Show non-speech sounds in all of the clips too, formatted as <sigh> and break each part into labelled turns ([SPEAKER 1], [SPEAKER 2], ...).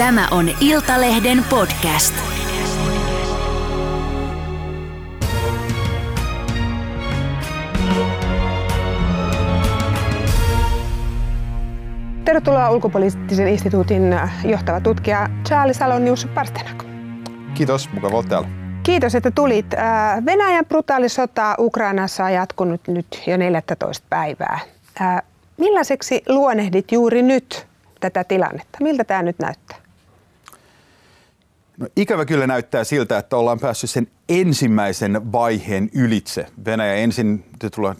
[SPEAKER 1] Tämä on Iltalehden podcast.
[SPEAKER 2] Tervetuloa ulkopoliittisen instituutin johtava tutkija Charles Salonius Parstenak.
[SPEAKER 3] Kiitos, mukava olla täällä.
[SPEAKER 2] Kiitos, että tulit. Äh, Venäjän brutaali sota Ukrainassa on jatkunut nyt jo 14 päivää. Äh, millaiseksi luonehdit juuri nyt tätä tilannetta? Miltä tämä nyt näyttää?
[SPEAKER 3] No, ikävä kyllä näyttää siltä, että ollaan päässyt sen ensimmäisen vaiheen ylitse. Venäjä ensin tulee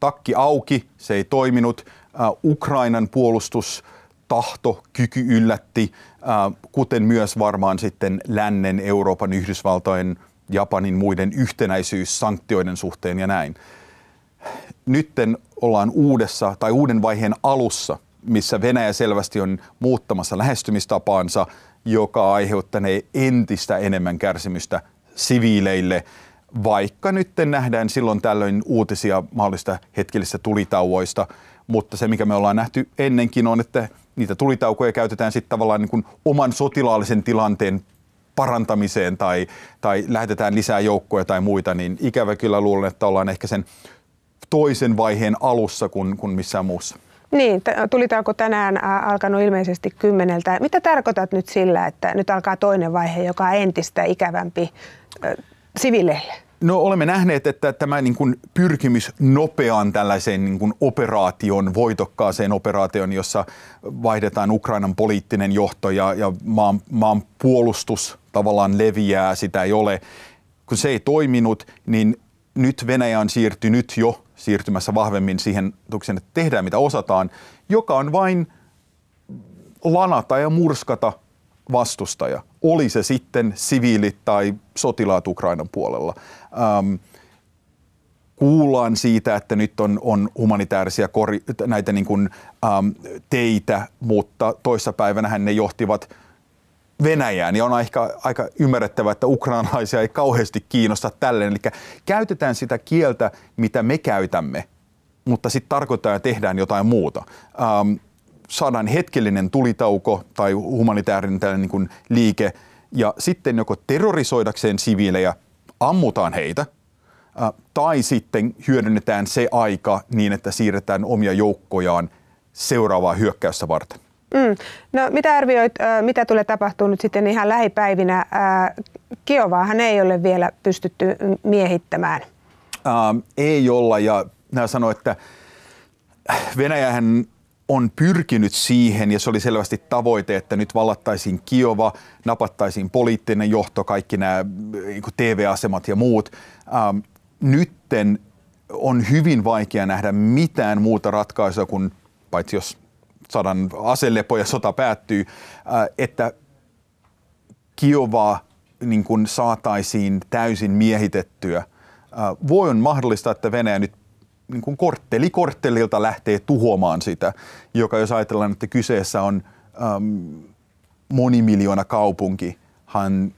[SPEAKER 3] takki auki, se ei toiminut. Uh, Ukrainan puolustustahto, kyky yllätti, uh, kuten myös varmaan sitten lännen, Euroopan, Yhdysvaltojen, Japanin muiden yhtenäisyys sanktioiden suhteen ja näin. Nytten ollaan uudessa tai uuden vaiheen alussa, missä Venäjä selvästi on muuttamassa lähestymistapaansa – joka aiheuttanee entistä enemmän kärsimystä siviileille, vaikka nyt nähdään silloin tällöin uutisia mahdollista hetkellisistä tulitauoista, mutta se mikä me ollaan nähty ennenkin on, että niitä tulitaukoja käytetään sitten tavallaan niin kuin oman sotilaallisen tilanteen parantamiseen tai, tai lähetetään lisää joukkoja tai muita, niin ikävä kyllä luulen, että ollaan ehkä sen toisen vaiheen alussa kuin, kuin missään muussa.
[SPEAKER 2] Niin, tulitauko tänään alkanut ilmeisesti kymmeneltä. Mitä tarkoitat nyt sillä, että nyt alkaa toinen vaihe, joka on entistä ikävämpi äh?
[SPEAKER 3] No olemme nähneet, että tämä niin kuin pyrkimys nopeaan tällaiseen niin kuin operaation, voitokkaaseen operaation, jossa vaihdetaan Ukrainan poliittinen johto ja, ja maan, maan puolustus tavallaan leviää, sitä ei ole. Kun se ei toiminut, niin nyt Venäjä on siirtynyt jo siirtymässä vahvemmin siihen, että tehdään mitä osataan, joka on vain lanata ja murskata vastustaja, oli se sitten siviilit tai sotilaat Ukrainan puolella. Ähm, kuullaan siitä, että nyt on, on humanitaarisia näitä niin kuin, ähm, teitä, mutta toissapäivänä ne johtivat Venäjään, niin on ehkä aika ymmärrettävää, että ukrainalaisia ei kauheasti kiinnosta tälleen. Eli käytetään sitä kieltä, mitä me käytämme, mutta sitten tarkoittaa ja tehdään jotain muuta. Ähm, saadaan hetkellinen tulitauko tai humanitaarinen tällainen niin kuin liike, ja sitten joko terrorisoidakseen siviilejä ammutaan heitä, äh, tai sitten hyödynnetään se aika niin, että siirretään omia joukkojaan seuraavaa hyökkäystä varten.
[SPEAKER 2] Mm. No, mitä arvioit, mitä tulee tapahtumaan nyt sitten ihan lähipäivinä? Kiovaahan ei ole vielä pystytty miehittämään.
[SPEAKER 3] Ähm, ei olla ja nämä sanoo, että Venäjähän on pyrkinyt siihen, ja se oli selvästi tavoite, että nyt vallattaisiin Kiova, napattaisiin poliittinen johto, kaikki nämä niin TV-asemat ja muut. Ähm, nytten on hyvin vaikea nähdä mitään muuta ratkaisua kuin, paitsi jos sadan aselepo ja sota päättyy, äh, että Kiovaa niin kuin saataisiin täysin miehitettyä. Äh, voi on mahdollista, että Venäjä nyt niin kuin kortteli korttelilta lähtee tuhoamaan sitä, joka jos ajatellaan, että kyseessä on ähm, monimiljoona kaupunki, hän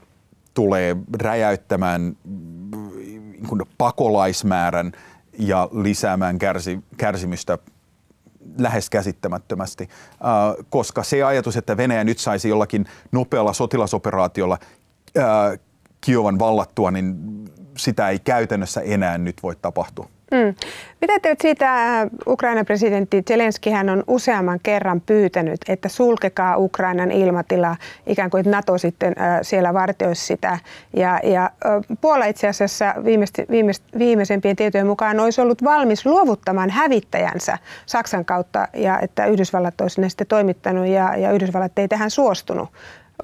[SPEAKER 3] tulee räjäyttämään niin kuin pakolaismäärän ja lisäämään kärsi, kärsimystä lähes käsittämättömästi, äh, koska se ajatus, että Venäjä nyt saisi jollakin nopealla sotilasoperaatiolla äh, Kiovan vallattua, niin sitä ei käytännössä enää nyt voi tapahtua. Mm.
[SPEAKER 2] Mitä teet siitä, äh, Ukrainan presidentti Zelenski hän on useamman kerran pyytänyt, että sulkekaa Ukrainan ilmatila, ikään kuin että NATO sitten äh, siellä vartioisi sitä. Ja, ja äh, Puola itse asiassa viimeist, viimeist, viimeisempien tietojen mukaan olisi ollut valmis luovuttamaan hävittäjänsä Saksan kautta ja että Yhdysvallat olisi ne sitten toimittanut ja, ja Yhdysvallat ei tähän suostunut.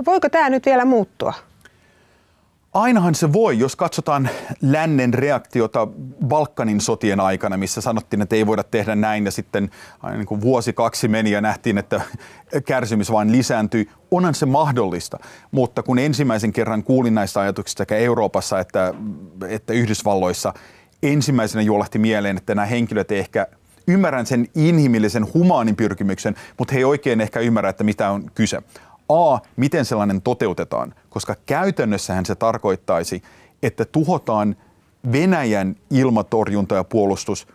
[SPEAKER 2] Voiko tämä nyt vielä muuttua?
[SPEAKER 3] Ainahan se voi, jos katsotaan lännen reaktiota Balkanin sotien aikana, missä sanottiin, että ei voida tehdä näin ja sitten niin kuin vuosi kaksi meni ja nähtiin, että kärsimys vain lisääntyi. Onhan se mahdollista, mutta kun ensimmäisen kerran kuulin näistä ajatuksista sekä Euroopassa että, että Yhdysvalloissa, ensimmäisenä juolahti mieleen, että nämä henkilöt ei ehkä ymmärrän sen inhimillisen humaanin pyrkimyksen, mutta he ei oikein ehkä ymmärrä, että mitä on kyse. A, miten sellainen toteutetaan, koska käytännössähän se tarkoittaisi, että tuhotaan Venäjän ilmatorjunta ja puolustus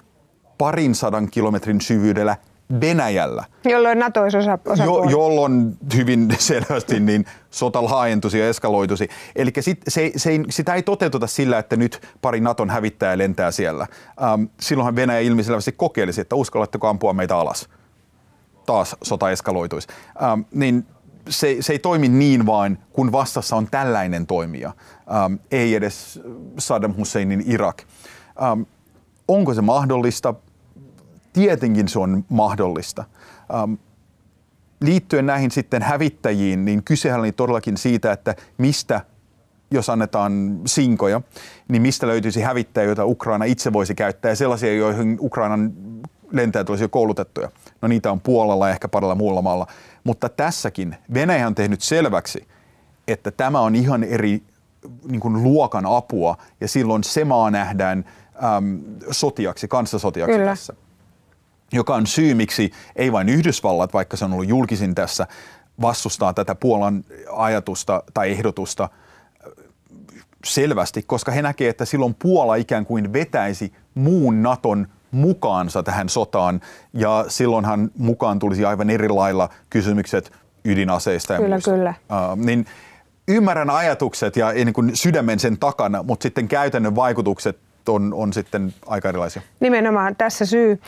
[SPEAKER 3] parin sadan kilometrin syvyydellä Venäjällä.
[SPEAKER 2] Jolloin NATO olisi osa,
[SPEAKER 3] jo, jolloin hyvin <laughs> selvästi niin sota laajentuisi ja eskaloituisi. Eli sit, se, se, sitä ei toteuteta sillä, että nyt pari Naton hävittäjä lentää siellä. Ähm, silloinhan Venäjä ilmiselvästi kokeilisi, että uskallatteko ampua meitä alas. Taas sota eskaloituisi. Ähm, niin se, se ei toimi niin vain, kun vastassa on tällainen toimija. Ähm, ei edes Saddam Husseinin Irak. Ähm, onko se mahdollista? Tietenkin se on mahdollista. Ähm, liittyen näihin sitten hävittäjiin, niin kysehän oli todellakin siitä, että mistä jos annetaan sinkoja, niin mistä löytyisi hävittäjiä, joita Ukraina itse voisi käyttää ja sellaisia, joihin Ukrainan lentäjät olisi jo koulutettuja. No niitä on Puolalla ja ehkä parilla muulla maalla. Mutta tässäkin Venäjä on tehnyt selväksi, että tämä on ihan eri niin kuin luokan apua ja silloin se maa nähdään äm, sotiaksi, kanssasotiaksi Kyllä. tässä. Joka on syy, miksi ei vain Yhdysvallat, vaikka se on ollut julkisin tässä, vastustaa tätä Puolan ajatusta tai ehdotusta selvästi, koska he näkevät, että silloin Puola ikään kuin vetäisi muun Naton mukaansa tähän sotaan ja silloinhan mukaan tulisi aivan eri lailla kysymykset ydinaseista ja
[SPEAKER 2] kyllä,
[SPEAKER 3] muista.
[SPEAKER 2] Kyllä.
[SPEAKER 3] Uh, niin ymmärrän ajatukset ja niin kuin sydämen sen takana, mutta sitten käytännön vaikutukset on, on sitten aika erilaisia.
[SPEAKER 2] Nimenomaan tässä syy.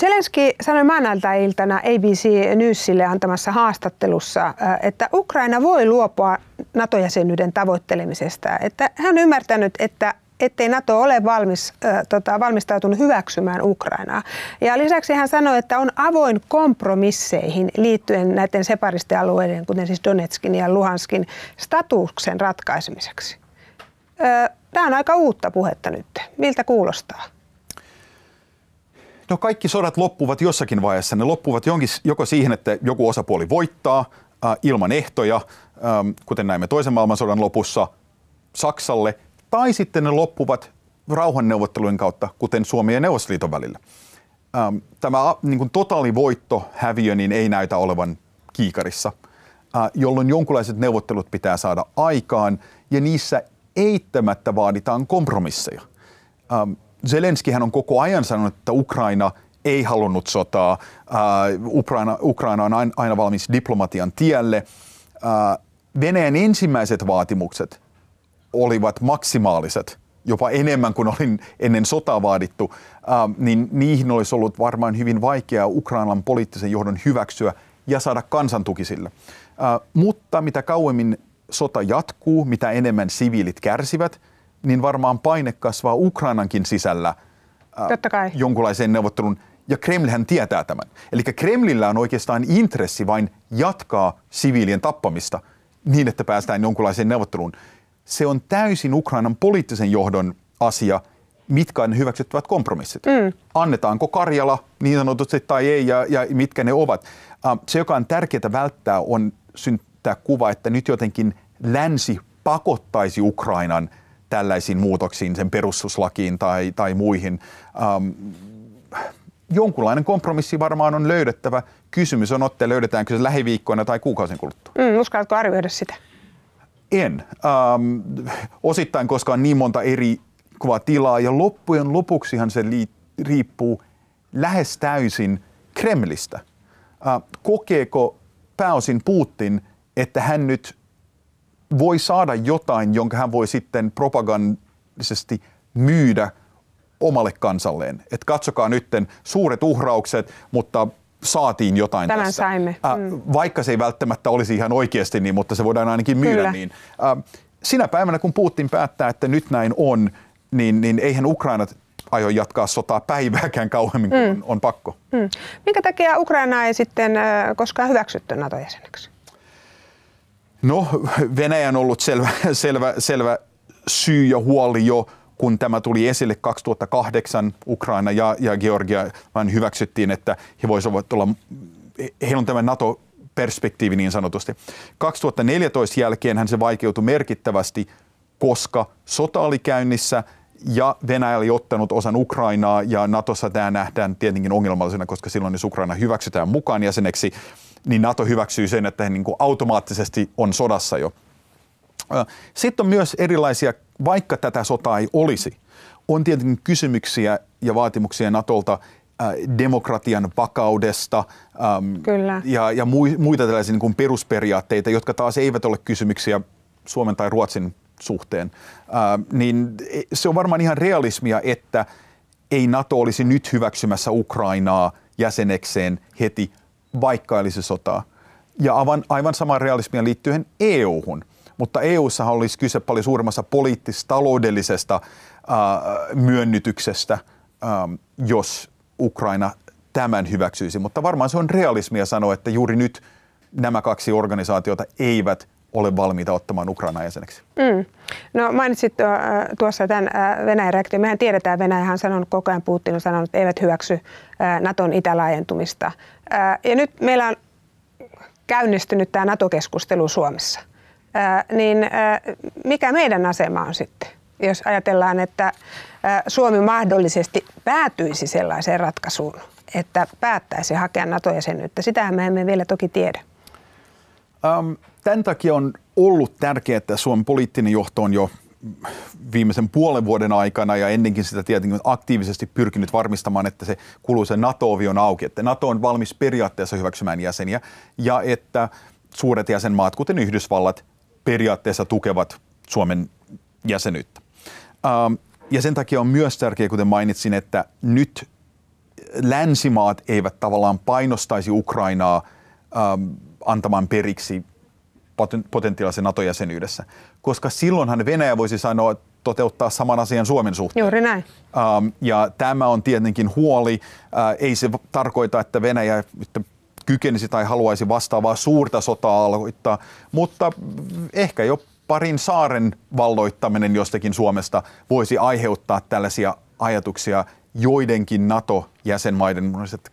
[SPEAKER 2] Zelenski sanoi maanantai-iltana ABC Newsille antamassa haastattelussa, että Ukraina voi luopua NATO-jäsenyyden tavoittelemisesta. Että hän on ymmärtänyt, että ettei NATO ole valmis, äh, tota, valmistautunut hyväksymään Ukrainaa. Ja lisäksi hän sanoi, että on avoin kompromisseihin liittyen näiden separistialueiden, kuten siis Donetskin ja Luhanskin, statuksen ratkaisemiseksi. Tämä on aika uutta puhetta nyt. Miltä kuulostaa?
[SPEAKER 3] No kaikki sodat loppuvat jossakin vaiheessa. Ne loppuvat jonkin, joko siihen, että joku osapuoli voittaa äh, ilman ehtoja, ähm, kuten näimme toisen maailmansodan lopussa Saksalle – tai sitten ne loppuvat rauhanneuvottelujen kautta, kuten Suomen ja Neuvostoliiton välillä. Ähm, tämä niin kuin totaalivoitto, häviö, niin ei näytä olevan kiikarissa, äh, jolloin jonkinlaiset neuvottelut pitää saada aikaan ja niissä eittämättä vaaditaan kompromisseja. Ähm, Zelenskihän on koko ajan sanonut, että Ukraina ei halunnut sotaa, äh, Ukraina, Ukraina on aina valmis diplomatian tielle. Äh, Venäjän ensimmäiset vaatimukset olivat maksimaaliset, jopa enemmän kuin olin ennen sotaa vaadittu, ähm, niin niihin olisi ollut varmaan hyvin vaikeaa Ukrainan poliittisen johdon hyväksyä ja saada kansantuki sille. Äh, mutta mitä kauemmin sota jatkuu, mitä enemmän siviilit kärsivät, niin varmaan paine kasvaa Ukrainankin sisällä
[SPEAKER 2] äh, Totta kai.
[SPEAKER 3] jonkunlaiseen neuvottelun. Ja Kremlhän tietää tämän. Eli Kremlillä on oikeastaan intressi vain jatkaa siviilien tappamista niin, että päästään jonkunlaiseen neuvotteluun se on täysin Ukrainan poliittisen johdon asia, mitkä on hyväksyttävät kompromissit. Mm. Annetaanko Karjala niin sanotusti tai ei ja, ja mitkä ne ovat. Se, joka on tärkeää välttää, on synttää kuva, että nyt jotenkin länsi pakottaisi Ukrainan tällaisiin muutoksiin, sen perustuslakiin tai, tai muihin. Um, jonkunlainen kompromissi varmaan on löydettävä. Kysymys on, että löydetäänkö se lähiviikkoina tai kuukausien kuluttua.
[SPEAKER 2] Mm, uskallatko arvioida sitä?
[SPEAKER 3] En. Ähm, osittain, koska on niin monta eri tilaa ja loppujen lopuksihan se li- riippuu lähes täysin Kremlistä. Äh, kokeeko pääosin Putin, että hän nyt voi saada jotain, jonka hän voi sitten propagandisesti myydä omalle kansalleen. Et katsokaa nytten suuret uhraukset, mutta saatiin jotain
[SPEAKER 2] Tämän
[SPEAKER 3] tässä.
[SPEAKER 2] saimme.
[SPEAKER 3] Mm. vaikka se ei välttämättä olisi ihan oikeasti niin, mutta se voidaan ainakin myydä Kyllä. niin. Sinä päivänä, kun Putin päättää, että nyt näin on, niin, niin eihän Ukrainat aio jatkaa sotaa päivääkään kauemmin kuin mm. on, on pakko. Mm.
[SPEAKER 2] Minkä takia Ukraina ei sitten koskaan hyväksytty NATO-jäseneksi?
[SPEAKER 3] No, Venäjä on ollut selvä, <laughs> selvä, selvä syy ja huoli jo kun tämä tuli esille 2008, Ukraina ja, ja Georgia vain hyväksyttiin, että he voisivat olla, heillä on tämä NATO perspektiivi niin sanotusti. 2014 jälkeen se vaikeutui merkittävästi, koska sota oli käynnissä ja Venäjä oli ottanut osan Ukrainaa ja Natossa tämä nähdään tietenkin ongelmallisena, koska silloin jos Ukraina hyväksytään mukaan jäseneksi, niin Nato hyväksyy sen, että he niin kuin automaattisesti on sodassa jo. Sitten on myös erilaisia, vaikka tätä sotaa ei olisi, on tietenkin kysymyksiä ja vaatimuksia Natolta, demokratian vakaudesta Kyllä. ja, ja muita tällaisia niin kuin perusperiaatteita, jotka taas eivät ole kysymyksiä Suomen tai Ruotsin suhteen, niin se on varmaan ihan realismia, että ei NATO olisi nyt hyväksymässä Ukrainaa jäsenekseen heti, vaikka olisi sotaa. Ja aivan, aivan sama realismia liittyen EU-hun. Mutta EUssa olisi kyse paljon suuremmassa poliittis-taloudellisesta myönnytyksestä, jos Ukraina tämän hyväksyisi. Mutta varmaan se on realismia sanoa, että juuri nyt nämä kaksi organisaatiota eivät ole valmiita ottamaan Ukraina jäseneksi. Mm.
[SPEAKER 2] No mainitsit tuossa tämän Venäjän reaktion. Mehän tiedetään, Venäjä on sanonut koko ajan, Putin on sanonut, että eivät hyväksy Naton itälaajentumista. Ja nyt meillä on käynnistynyt tämä NATO-keskustelu Suomessa. Niin mikä meidän asema on sitten, jos ajatellaan, että Suomi mahdollisesti päätyisi sellaiseen ratkaisuun, että päättäisi hakea NATO-jäsenyyttä? Sitähän me emme vielä toki tiedä.
[SPEAKER 3] Um, tämän takia on ollut tärkeää, että Suomen poliittinen johto on jo viimeisen puolen vuoden aikana ja ennenkin sitä tietenkin aktiivisesti pyrkinyt varmistamaan, että se kuuluisa NATO-ovi on auki, että NATO on valmis periaatteessa hyväksymään jäseniä ja että suuret jäsenmaat, kuten Yhdysvallat, periaatteessa tukevat Suomen jäsenyyttä. Ähm, ja sen takia on myös tärkeää, kuten mainitsin, että nyt länsimaat eivät tavallaan painostaisi Ukrainaa ähm, antamaan periksi potentiaalisen NATO-jäsenyydessä, koska silloinhan Venäjä voisi sanoa, toteuttaa saman asian Suomen suhteen.
[SPEAKER 2] Juuri näin.
[SPEAKER 3] Um, ja tämä on tietenkin huoli. Uh, ei se tarkoita, että Venäjä kykenisi tai haluaisi vastaavaa suurta sotaa aloittaa, mutta ehkä jo parin saaren valloittaminen jostakin Suomesta voisi aiheuttaa tällaisia ajatuksia joidenkin NATO-jäsenmaiden, että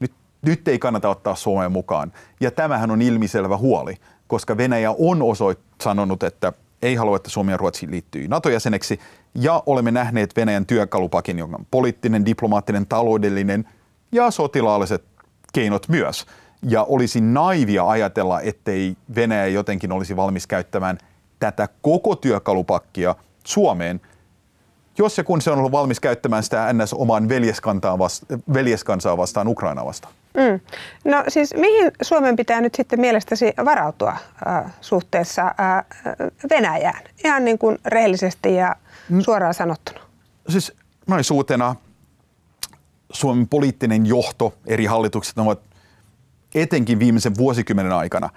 [SPEAKER 3] nyt, nyt ei kannata ottaa Suomea mukaan. Ja tämähän on ilmiselvä huoli koska Venäjä on osoit sanonut, että ei halua, että Suomi ja Ruotsi liittyy NATO-jäseneksi, ja olemme nähneet Venäjän työkalupakin, jonka on poliittinen, diplomaattinen, taloudellinen ja sotilaalliset keinot myös. Ja olisi naivia ajatella, ettei Venäjä jotenkin olisi valmis käyttämään tätä koko työkalupakkia Suomeen, jos ja kun se on ollut valmis käyttämään sitä NS omaan veljeskansaa vastaan Ukraina vastaan. Mm.
[SPEAKER 2] No siis mihin Suomen pitää nyt sitten mielestäsi varautua äh, suhteessa äh, Venäjään? Ihan niin kuin rehellisesti ja mm. suoraan sanottuna.
[SPEAKER 3] Siis noin suutena Suomen poliittinen johto, eri hallitukset ovat etenkin viimeisen vuosikymmenen aikana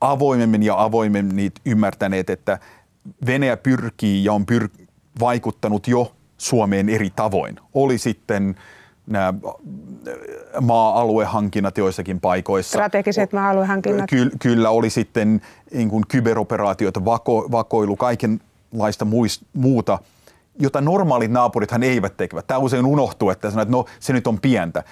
[SPEAKER 3] avoimemmin ja avoimemmin niitä ymmärtäneet, että Venäjä pyrkii ja on pyr- vaikuttanut jo Suomeen eri tavoin. Oli sitten nämä maa-aluehankinnat joissakin paikoissa.
[SPEAKER 2] Strategiset maa-aluehankinnat.
[SPEAKER 3] Ky- kyllä oli sitten niin kuin kyberoperaatioita, vako- vakoilu, kaikenlaista muist- muuta, jota normaalit naapurithan eivät tekevät. Tämä usein unohtuu, että sanoo, että no se nyt on pientä.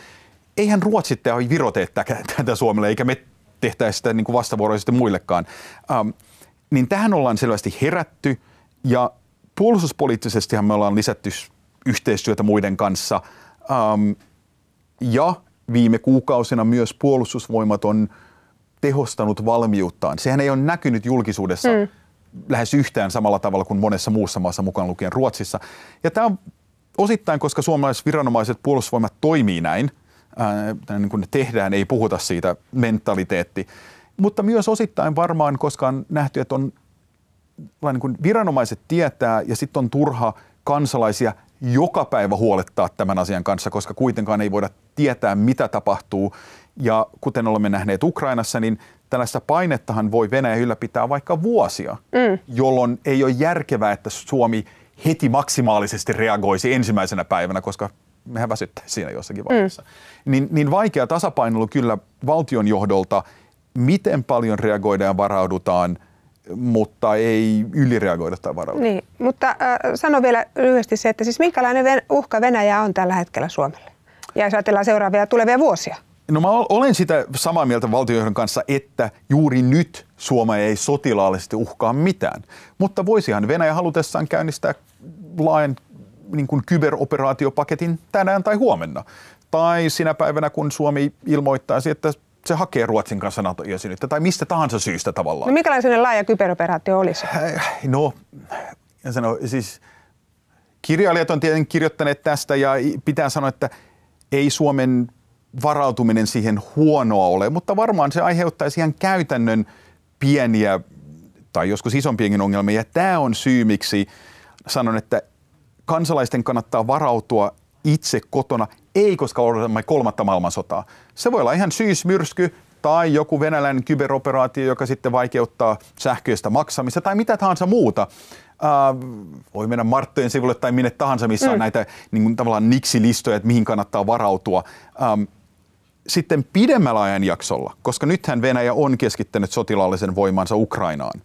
[SPEAKER 3] Eihän Ruotsit ja Viro tee tätä Suomelle, eikä me tehtäisi sitä niin kuin vastavuoroisesti muillekaan. Ähm, niin tähän ollaan selvästi herätty ja puolustuspoliittisestihan me ollaan lisätty yhteistyötä muiden kanssa – Um, ja viime kuukausina myös puolustusvoimat on tehostanut valmiuttaan. Sehän ei ole näkynyt julkisuudessa mm. Lähes yhtään samalla tavalla kuin monessa muussa maassa mukaan lukien Ruotsissa. Ja tämä on osittain, koska suomalaiset viranomaiset puolustusvoimat toimii näin, ää, niin kuin ne tehdään, ei puhuta siitä mentaliteetti, mutta myös osittain varmaan, koska on nähty, että on niin kuin viranomaiset tietää ja sitten on turha kansalaisia joka päivä huolettaa tämän asian kanssa, koska kuitenkaan ei voida tietää, mitä tapahtuu. Ja kuten olemme nähneet Ukrainassa, niin tällaista painettahan voi Venäjä ylläpitää vaikka vuosia, mm. jolloin ei ole järkevää, että Suomi heti maksimaalisesti reagoisi ensimmäisenä päivänä, koska mehän väsyttäisiin siinä jossakin vaiheessa. Mm. Niin, niin vaikea tasapainoilu kyllä valtion johdolta, miten paljon reagoidaan ja varaudutaan – mutta ei ylireagoida tai varautua.
[SPEAKER 2] Niin, mutta äh, sano vielä lyhyesti se, että siis minkälainen uhka Venäjä on tällä hetkellä Suomelle? Ja jos ajatellaan seuraavia tulevia vuosia.
[SPEAKER 3] No mä olen sitä samaa mieltä valtiojohdon kanssa, että juuri nyt Suomi ei sotilaallisesti uhkaa mitään. Mutta voisihan Venäjä halutessaan käynnistää laajan niin kuin kyberoperaatiopaketin tänään tai huomenna. Tai sinä päivänä, kun Suomi ilmoittaisi, että se hakee Ruotsin kanssa NATO-jäsenyyttä tai mistä tahansa syystä tavallaan.
[SPEAKER 2] No minkälainen laaja kyberoperaatio olisi?
[SPEAKER 3] No, sano, siis kirjailijat on tietenkin kirjoittaneet tästä ja pitää sanoa, että ei Suomen varautuminen siihen huonoa ole, mutta varmaan se aiheuttaisi ihan käytännön pieniä tai joskus isompienkin ongelmia. Ja tämä on syy, miksi sanon, että kansalaisten kannattaa varautua itse kotona, ei koska odotamme kolmatta maailmansotaa. Se voi olla ihan syysmyrsky tai joku venäläinen kyberoperaatio, joka sitten vaikeuttaa sähköistä maksamista tai mitä tahansa muuta. Uh, voi mennä Marttojen sivulle tai minne tahansa, missä mm. on näitä niin kuin, tavallaan niksi-listoja, että mihin kannattaa varautua. Um, sitten pidemmällä ajanjaksolla, koska nythän Venäjä on keskittänyt sotilaallisen voimansa Ukrainaan,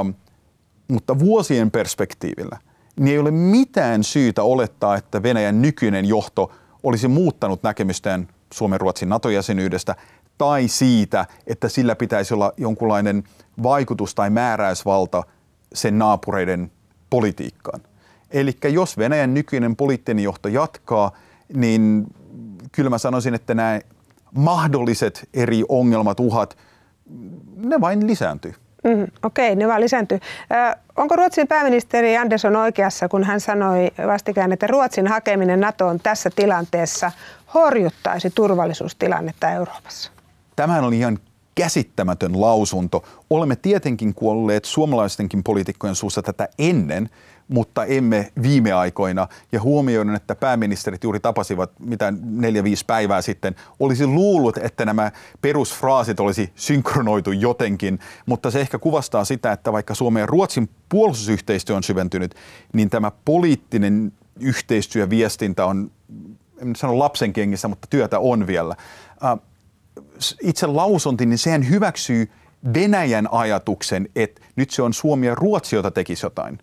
[SPEAKER 3] um, mutta vuosien perspektiivillä, niin ei ole mitään syytä olettaa, että Venäjän nykyinen johto olisi muuttanut näkemystään Suomen Ruotsin NATO-jäsenyydestä tai siitä, että sillä pitäisi olla jonkunlainen vaikutus tai määräysvalta sen naapureiden politiikkaan. Eli jos Venäjän nykyinen poliittinen johto jatkaa, niin kyllä mä sanoisin, että nämä mahdolliset eri ongelmat, uhat, ne vain lisääntyy.
[SPEAKER 2] Mm, Okei, okay, ne vaan lisääntyy. Ö, onko Ruotsin pääministeri Andersson oikeassa, kun hän sanoi vastikään, että Ruotsin hakeminen NATOon tässä tilanteessa horjuttaisi turvallisuustilannetta Euroopassa?
[SPEAKER 3] Tämähän oli ihan käsittämätön lausunto. Olemme tietenkin kuolleet suomalaistenkin poliitikkojen suussa tätä ennen, mutta emme viime aikoina. Ja huomioiden, että pääministerit juuri tapasivat mitä neljä, viisi päivää sitten, olisi luullut, että nämä perusfraasit olisi synkronoitu jotenkin, mutta se ehkä kuvastaa sitä, että vaikka Suomen ja Ruotsin puolustusyhteistyö on syventynyt, niin tämä poliittinen yhteistyö, viestintä on, en sano lapsen kengissä, mutta työtä on vielä. Itse lausunti, niin sehän hyväksyy Venäjän ajatuksen, että nyt se on Suomi ja Ruotsi, jota tekisi jotain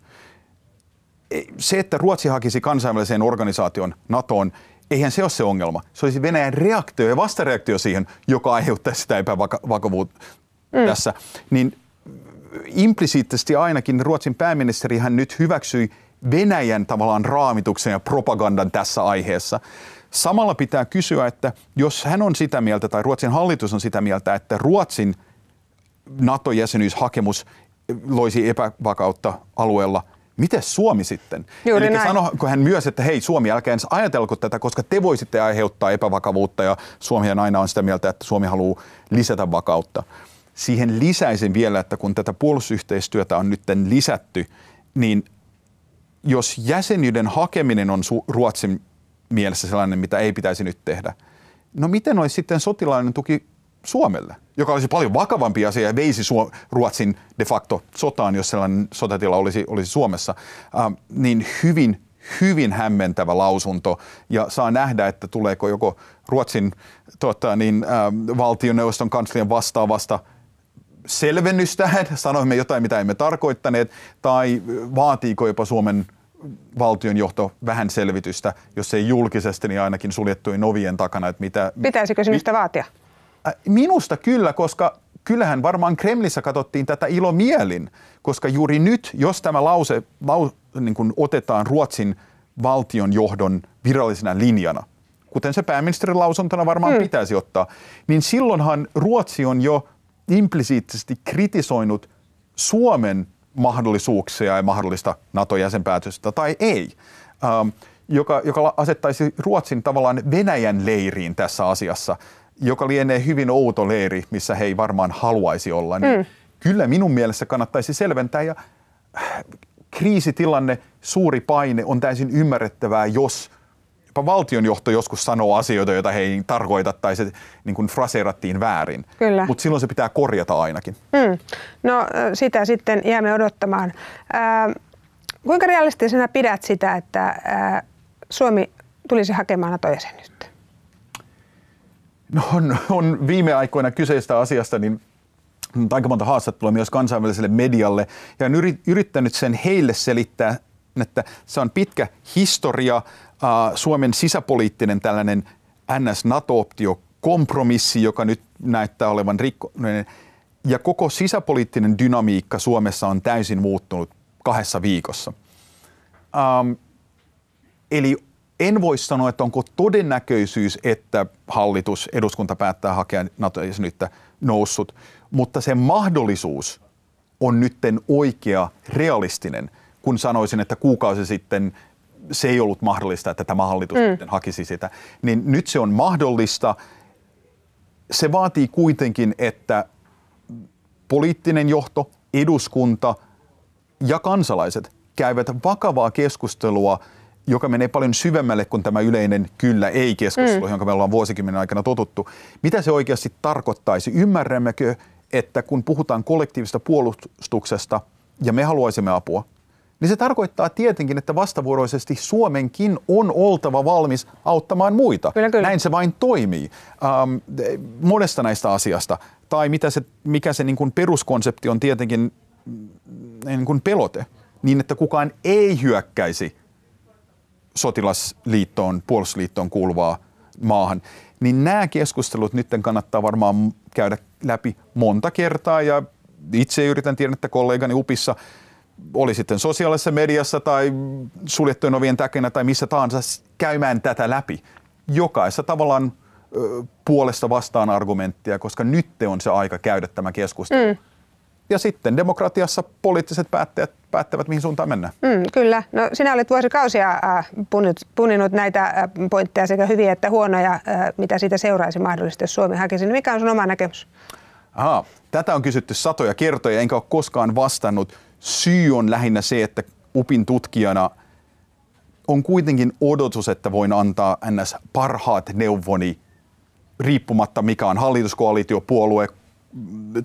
[SPEAKER 3] se, että Ruotsi hakisi kansainväliseen organisaation NATOon, eihän se ole se ongelma. Se olisi Venäjän reaktio ja vastareaktio siihen, joka aiheuttaisi sitä epävakavuutta mm. tässä. Niin implisiittisesti ainakin Ruotsin pääministeri hän nyt hyväksyi Venäjän tavallaan raamituksen ja propagandan tässä aiheessa. Samalla pitää kysyä, että jos hän on sitä mieltä tai Ruotsin hallitus on sitä mieltä, että Ruotsin NATO-jäsenyyshakemus loisi epävakautta alueella – Miten Suomi sitten?
[SPEAKER 2] Juuri
[SPEAKER 3] Eli sanoiko hän myös, että hei Suomi, älkää edes ajatelko tätä, koska te voisitte aiheuttaa epävakavuutta ja Suomi aina on sitä mieltä, että Suomi haluaa lisätä vakautta. Siihen lisäisin vielä, että kun tätä puolustusyhteistyötä on nyt lisätty, niin jos jäsenyyden hakeminen on Ruotsin mielessä sellainen, mitä ei pitäisi nyt tehdä, no miten olisi sitten sotilainen tuki Suomelle, joka olisi paljon vakavampi asia ja veisi Ruotsin de facto sotaan, jos sellainen sotatila olisi, olisi Suomessa, äh, niin hyvin, hyvin hämmentävä lausunto ja saa nähdä, että tuleeko joko Ruotsin tota, niin, äh, valtioneuvoston kanslian vastaavasta selvennystä, sanoimme jotain, mitä emme tarkoittaneet, tai vaatiiko jopa Suomen valtionjohto vähän selvitystä, jos ei julkisesti, niin ainakin suljettujen ovien takana. Että mitä,
[SPEAKER 2] Pitäisikö sinusta mi- vaatia?
[SPEAKER 3] Äh, minusta kyllä, koska kyllähän varmaan Kremlissä katsottiin tätä ilomielin, koska juuri nyt, jos tämä lause lau, niin kuin otetaan Ruotsin valtion johdon virallisena linjana, kuten se pääministerin lausuntona varmaan hmm. pitäisi ottaa, niin silloinhan Ruotsi on jo implisiittisesti kritisoinut Suomen mahdollisuuksia ja mahdollista NATO-jäsenpäätöstä tai ei, ähm, joka, joka asettaisi Ruotsin tavallaan Venäjän leiriin tässä asiassa joka lienee hyvin outo leiri, missä he ei varmaan haluaisi olla, niin mm. kyllä minun mielestä kannattaisi selventää. Ja äh, kriisitilanne, suuri paine on täysin ymmärrettävää, jos jopa valtionjohto joskus sanoo asioita, joita he ei tarkoita tai se niin kuin fraseerattiin väärin. Mutta silloin se pitää korjata ainakin.
[SPEAKER 2] Mm. No sitä sitten jäämme odottamaan. Äh, kuinka realistisena pidät sitä, että äh, Suomi tulisi hakemaan NATO-jäsenyyttä?
[SPEAKER 3] No on, on viime aikoina kyseistä asiasta niin aika monta haastattelua myös kansainväliselle medialle ja on yrittänyt sen heille selittää, että se on pitkä historia, Suomen sisäpoliittinen tällainen NS-NATO-optio kompromissi, joka nyt näyttää olevan rikkoinen. Ja koko sisäpoliittinen dynamiikka Suomessa on täysin muuttunut kahdessa viikossa. Ähm, eli en voi sanoa, että onko todennäköisyys, että hallitus, eduskunta päättää hakea NATO-jäsenyyttä noussut, mutta se mahdollisuus on nytten oikea, realistinen, kun sanoisin, että kuukausi sitten se ei ollut mahdollista, että tämä hallitus mm. hakisi sitä. Niin nyt se on mahdollista. Se vaatii kuitenkin, että poliittinen johto, eduskunta ja kansalaiset käyvät vakavaa keskustelua, joka menee paljon syvemmälle kuin tämä yleinen kyllä-ei-keskustelu, mm. jonka me ollaan vuosikymmenen aikana totuttu. Mitä se oikeasti tarkoittaisi? Ymmärrämmekö, että kun puhutaan kollektiivista puolustuksesta ja me haluaisimme apua, niin se tarkoittaa tietenkin, että vastavuoroisesti Suomenkin on oltava valmis auttamaan muita.
[SPEAKER 2] Kyllä, kyllä.
[SPEAKER 3] Näin se vain toimii. Ähm, monesta näistä asiasta. Tai mitä se, mikä se niin kuin peruskonsepti on tietenkin mm, niin kuin pelote, niin että kukaan ei hyökkäisi sotilasliittoon, puolustusliittoon kuuluvaa maahan. Niin nämä keskustelut nyt kannattaa varmaan käydä läpi monta kertaa ja itse yritän tiedä, että kollegani UPissa – oli sitten sosiaalisessa mediassa tai suljettujen ovien takana tai missä tahansa käymään tätä läpi. Jokaisessa tavallaan puolesta vastaan argumenttia, koska nyt on se aika käydä tämä keskustelu. Mm. Ja sitten demokratiassa poliittiset päättäjät päättävät, mihin suuntaan mennään.
[SPEAKER 2] Mm, kyllä. No, sinä olet vuosikausia äh, puninut, puninut näitä äh, pointteja sekä hyviä että huonoja, äh, mitä siitä seuraisi mahdollisesti, jos Suomi hakisi. Mikä on sun oma näkemys?
[SPEAKER 3] Aha, tätä on kysytty satoja kertoja, enkä ole koskaan vastannut syy on lähinnä se, että UPin tutkijana on kuitenkin odotus, että voin antaa ns. parhaat neuvoni riippumatta mikä on hallituskoalitiopuolue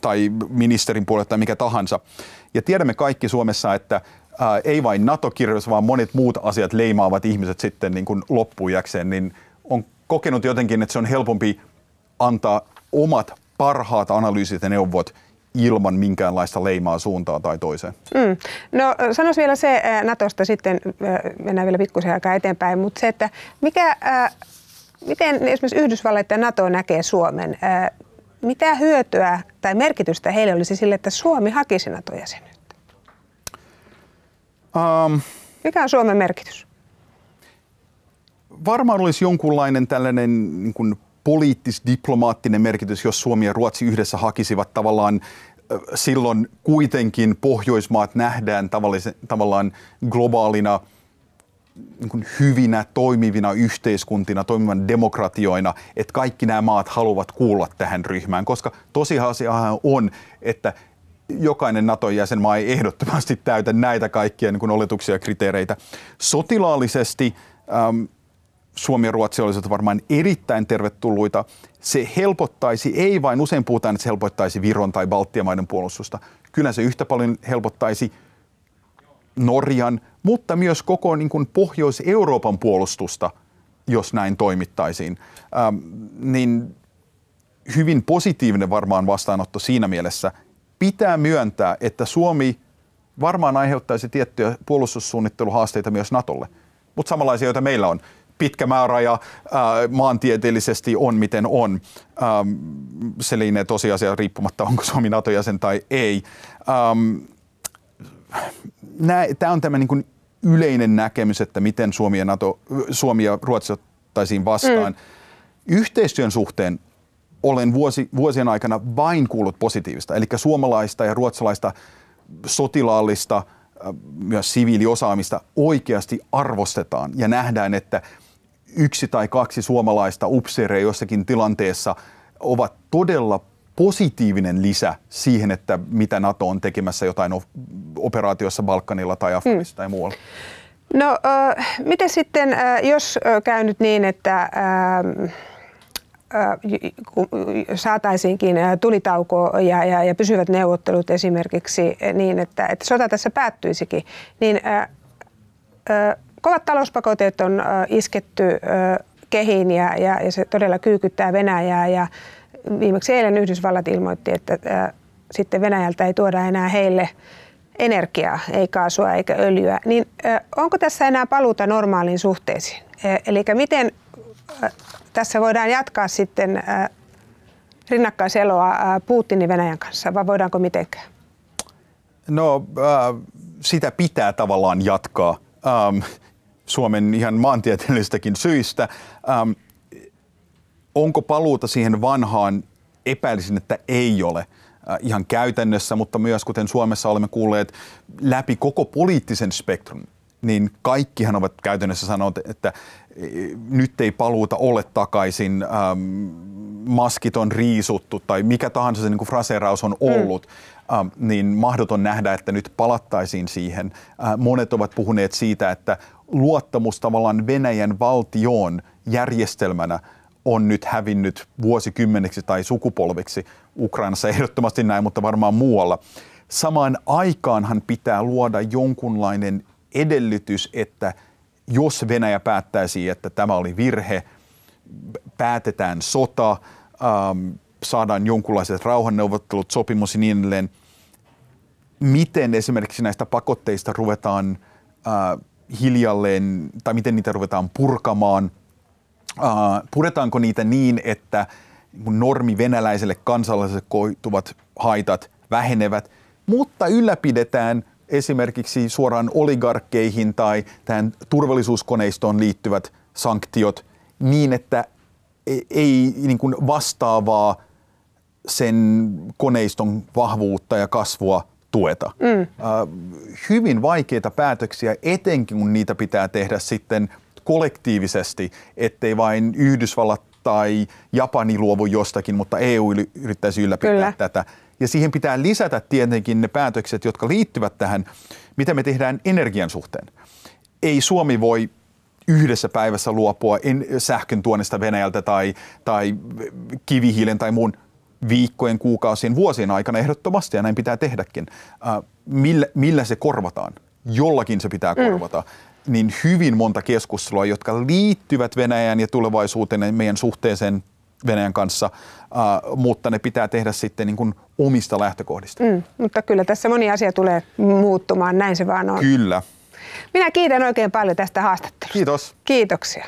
[SPEAKER 3] tai ministerin puolue tai mikä tahansa. Ja tiedämme kaikki Suomessa, että ää, ei vain NATO-kirjoitus, vaan monet muut asiat leimaavat ihmiset sitten niin kuin loppujakseen, niin on kokenut jotenkin, että se on helpompi antaa omat parhaat analyysit ja neuvot ilman minkäänlaista leimaa suuntaan tai toiseen. Mm.
[SPEAKER 2] No sanois vielä se Natosta sitten, mennään vielä pikkusen aikaa eteenpäin, mutta se, että mikä, miten esimerkiksi Yhdysvallat ja Nato näkee Suomen, mitä hyötyä tai merkitystä heille olisi sille, että Suomi hakisi NATO-jäsenyyttä? Um, mikä on Suomen merkitys?
[SPEAKER 3] Varmaan olisi jonkunlainen tällainen niin kuin poliittis-diplomaattinen merkitys, jos Suomi ja Ruotsi yhdessä hakisivat tavallaan silloin kuitenkin Pohjoismaat nähdään tavallaan globaalina niin hyvinä, toimivina yhteiskuntina, toimivan demokratioina, että kaikki nämä maat haluavat kuulla tähän ryhmään, koska tosiasiahan on, että jokainen Naton jäsenmaa ei ehdottomasti täytä näitä kaikkia niin kuin oletuksia ja kriteereitä. Sotilaallisesti ähm, Suomi ja Ruotsi olisivat varmaan erittäin tervetulluita. Se helpottaisi, ei vain usein puhutaan, että se helpottaisi Viron tai Baltian maiden puolustusta. Kyllä se yhtä paljon helpottaisi Norjan, mutta myös koko niin kuin Pohjois-Euroopan puolustusta, jos näin toimittaisiin. Ähm, niin hyvin positiivinen varmaan vastaanotto siinä mielessä. Pitää myöntää, että Suomi varmaan aiheuttaisi tiettyjä puolustussuunnitteluhaasteita myös Natolle, mutta samanlaisia, joita meillä on pitkä määräraja ää, maantieteellisesti on miten on. Ähm, se lienee tosiasia riippumatta, onko Suomi NATO-jäsen tai ei. Ähm, Tämä on tämä niin yleinen näkemys, että miten Suomi ja, NATO, Suomi ja Ruotsi ottaisiin vastaan. Mm. Yhteistyön suhteen olen vuosi, vuosien aikana vain kuullut positiivista, eli suomalaista ja ruotsalaista sotilaallista, myös siviiliosaamista oikeasti arvostetaan ja nähdään, että yksi tai kaksi suomalaista upseereja jossakin tilanteessa ovat todella positiivinen lisä siihen, että mitä NATO on tekemässä jotain operaatiossa Balkanilla tai Afrikassa mm. tai muualla.
[SPEAKER 2] No äh, miten sitten, äh, jos käy nyt niin, että äh, saataisiinkin tulitauko ja, ja, ja pysyvät neuvottelut esimerkiksi niin, että, että sota tässä päättyisikin, niin ää, ää, kovat talouspakotteet on isketty kehiin ja, ja, ja se todella kyykyttää Venäjää ja viimeksi eilen Yhdysvallat ilmoitti, että sitten Venäjältä ei tuoda enää heille energiaa, ei kaasua eikä öljyä, niin onko tässä enää paluuta normaaliin suhteisiin? Eli miten tässä voidaan jatkaa sitten rinnakkaiseloa Putinin Venäjän kanssa vai voidaanko mitenkään?
[SPEAKER 3] No sitä pitää tavallaan jatkaa. Suomen ihan maantieteellistäkin syistä. Ähm, onko paluuta siihen vanhaan? Epäilisin, että ei ole ihan käytännössä, mutta myös kuten Suomessa olemme kuulleet läpi koko poliittisen spektrum. niin kaikkihan ovat käytännössä sanoneet, että e, nyt ei paluuta ole takaisin, ähm, maskit on riisuttu tai mikä tahansa se niin kuin fraseeraus on ollut. Mm. Niin mahdoton nähdä, että nyt palattaisiin siihen. Äh, monet ovat puhuneet siitä, että luottamus tavallaan Venäjän valtioon järjestelmänä on nyt hävinnyt vuosikymmeniksi tai sukupolviksi. Ukrainassa ehdottomasti näin, mutta varmaan muualla. Samaan aikaanhan pitää luoda jonkunlainen edellytys, että jos Venäjä päättäisi, että tämä oli virhe, päätetään sota, ähm, saadaan jonkunlaiset rauhanneuvottelut, sopimus ja niin edelleen, miten esimerkiksi näistä pakotteista ruvetaan äh, hiljalleen, tai miten niitä ruvetaan purkamaan, äh, puretaanko niitä niin, että normi venäläiselle kansalaiselle koituvat haitat vähenevät, mutta ylläpidetään esimerkiksi suoraan oligarkkeihin tai tähän turvallisuuskoneistoon liittyvät sanktiot niin, että e- ei niin kuin vastaavaa sen koneiston vahvuutta ja kasvua tueta. Mm. Hyvin vaikeita päätöksiä, etenkin kun niitä pitää tehdä sitten kollektiivisesti, ettei vain Yhdysvallat tai Japani luovu jostakin, mutta EU yrittäisi ylläpitää Kyllä. tätä. Ja siihen pitää lisätä tietenkin ne päätökset, jotka liittyvät tähän, mitä me tehdään energian suhteen. Ei Suomi voi yhdessä päivässä luopua sähkön tuonnista Venäjältä tai, tai kivihiilen tai muun viikkojen, kuukausien, vuosien aikana ehdottomasti, ja näin pitää tehdäkin. Äh, millä, millä se korvataan? Jollakin se pitää mm. korvata. Mm. Niin hyvin monta keskustelua, jotka liittyvät Venäjään ja tulevaisuuteen meidän suhteeseen Venäjän kanssa, mutta ne pitää tehdä sitten niin kuin omista lähtökohdista. Mm,
[SPEAKER 2] mutta kyllä tässä moni asia tulee muuttumaan, näin se vaan on.
[SPEAKER 3] Kyllä.
[SPEAKER 2] Minä kiitän oikein paljon tästä haastattelusta.
[SPEAKER 3] Kiitos.
[SPEAKER 2] Kiitoksia.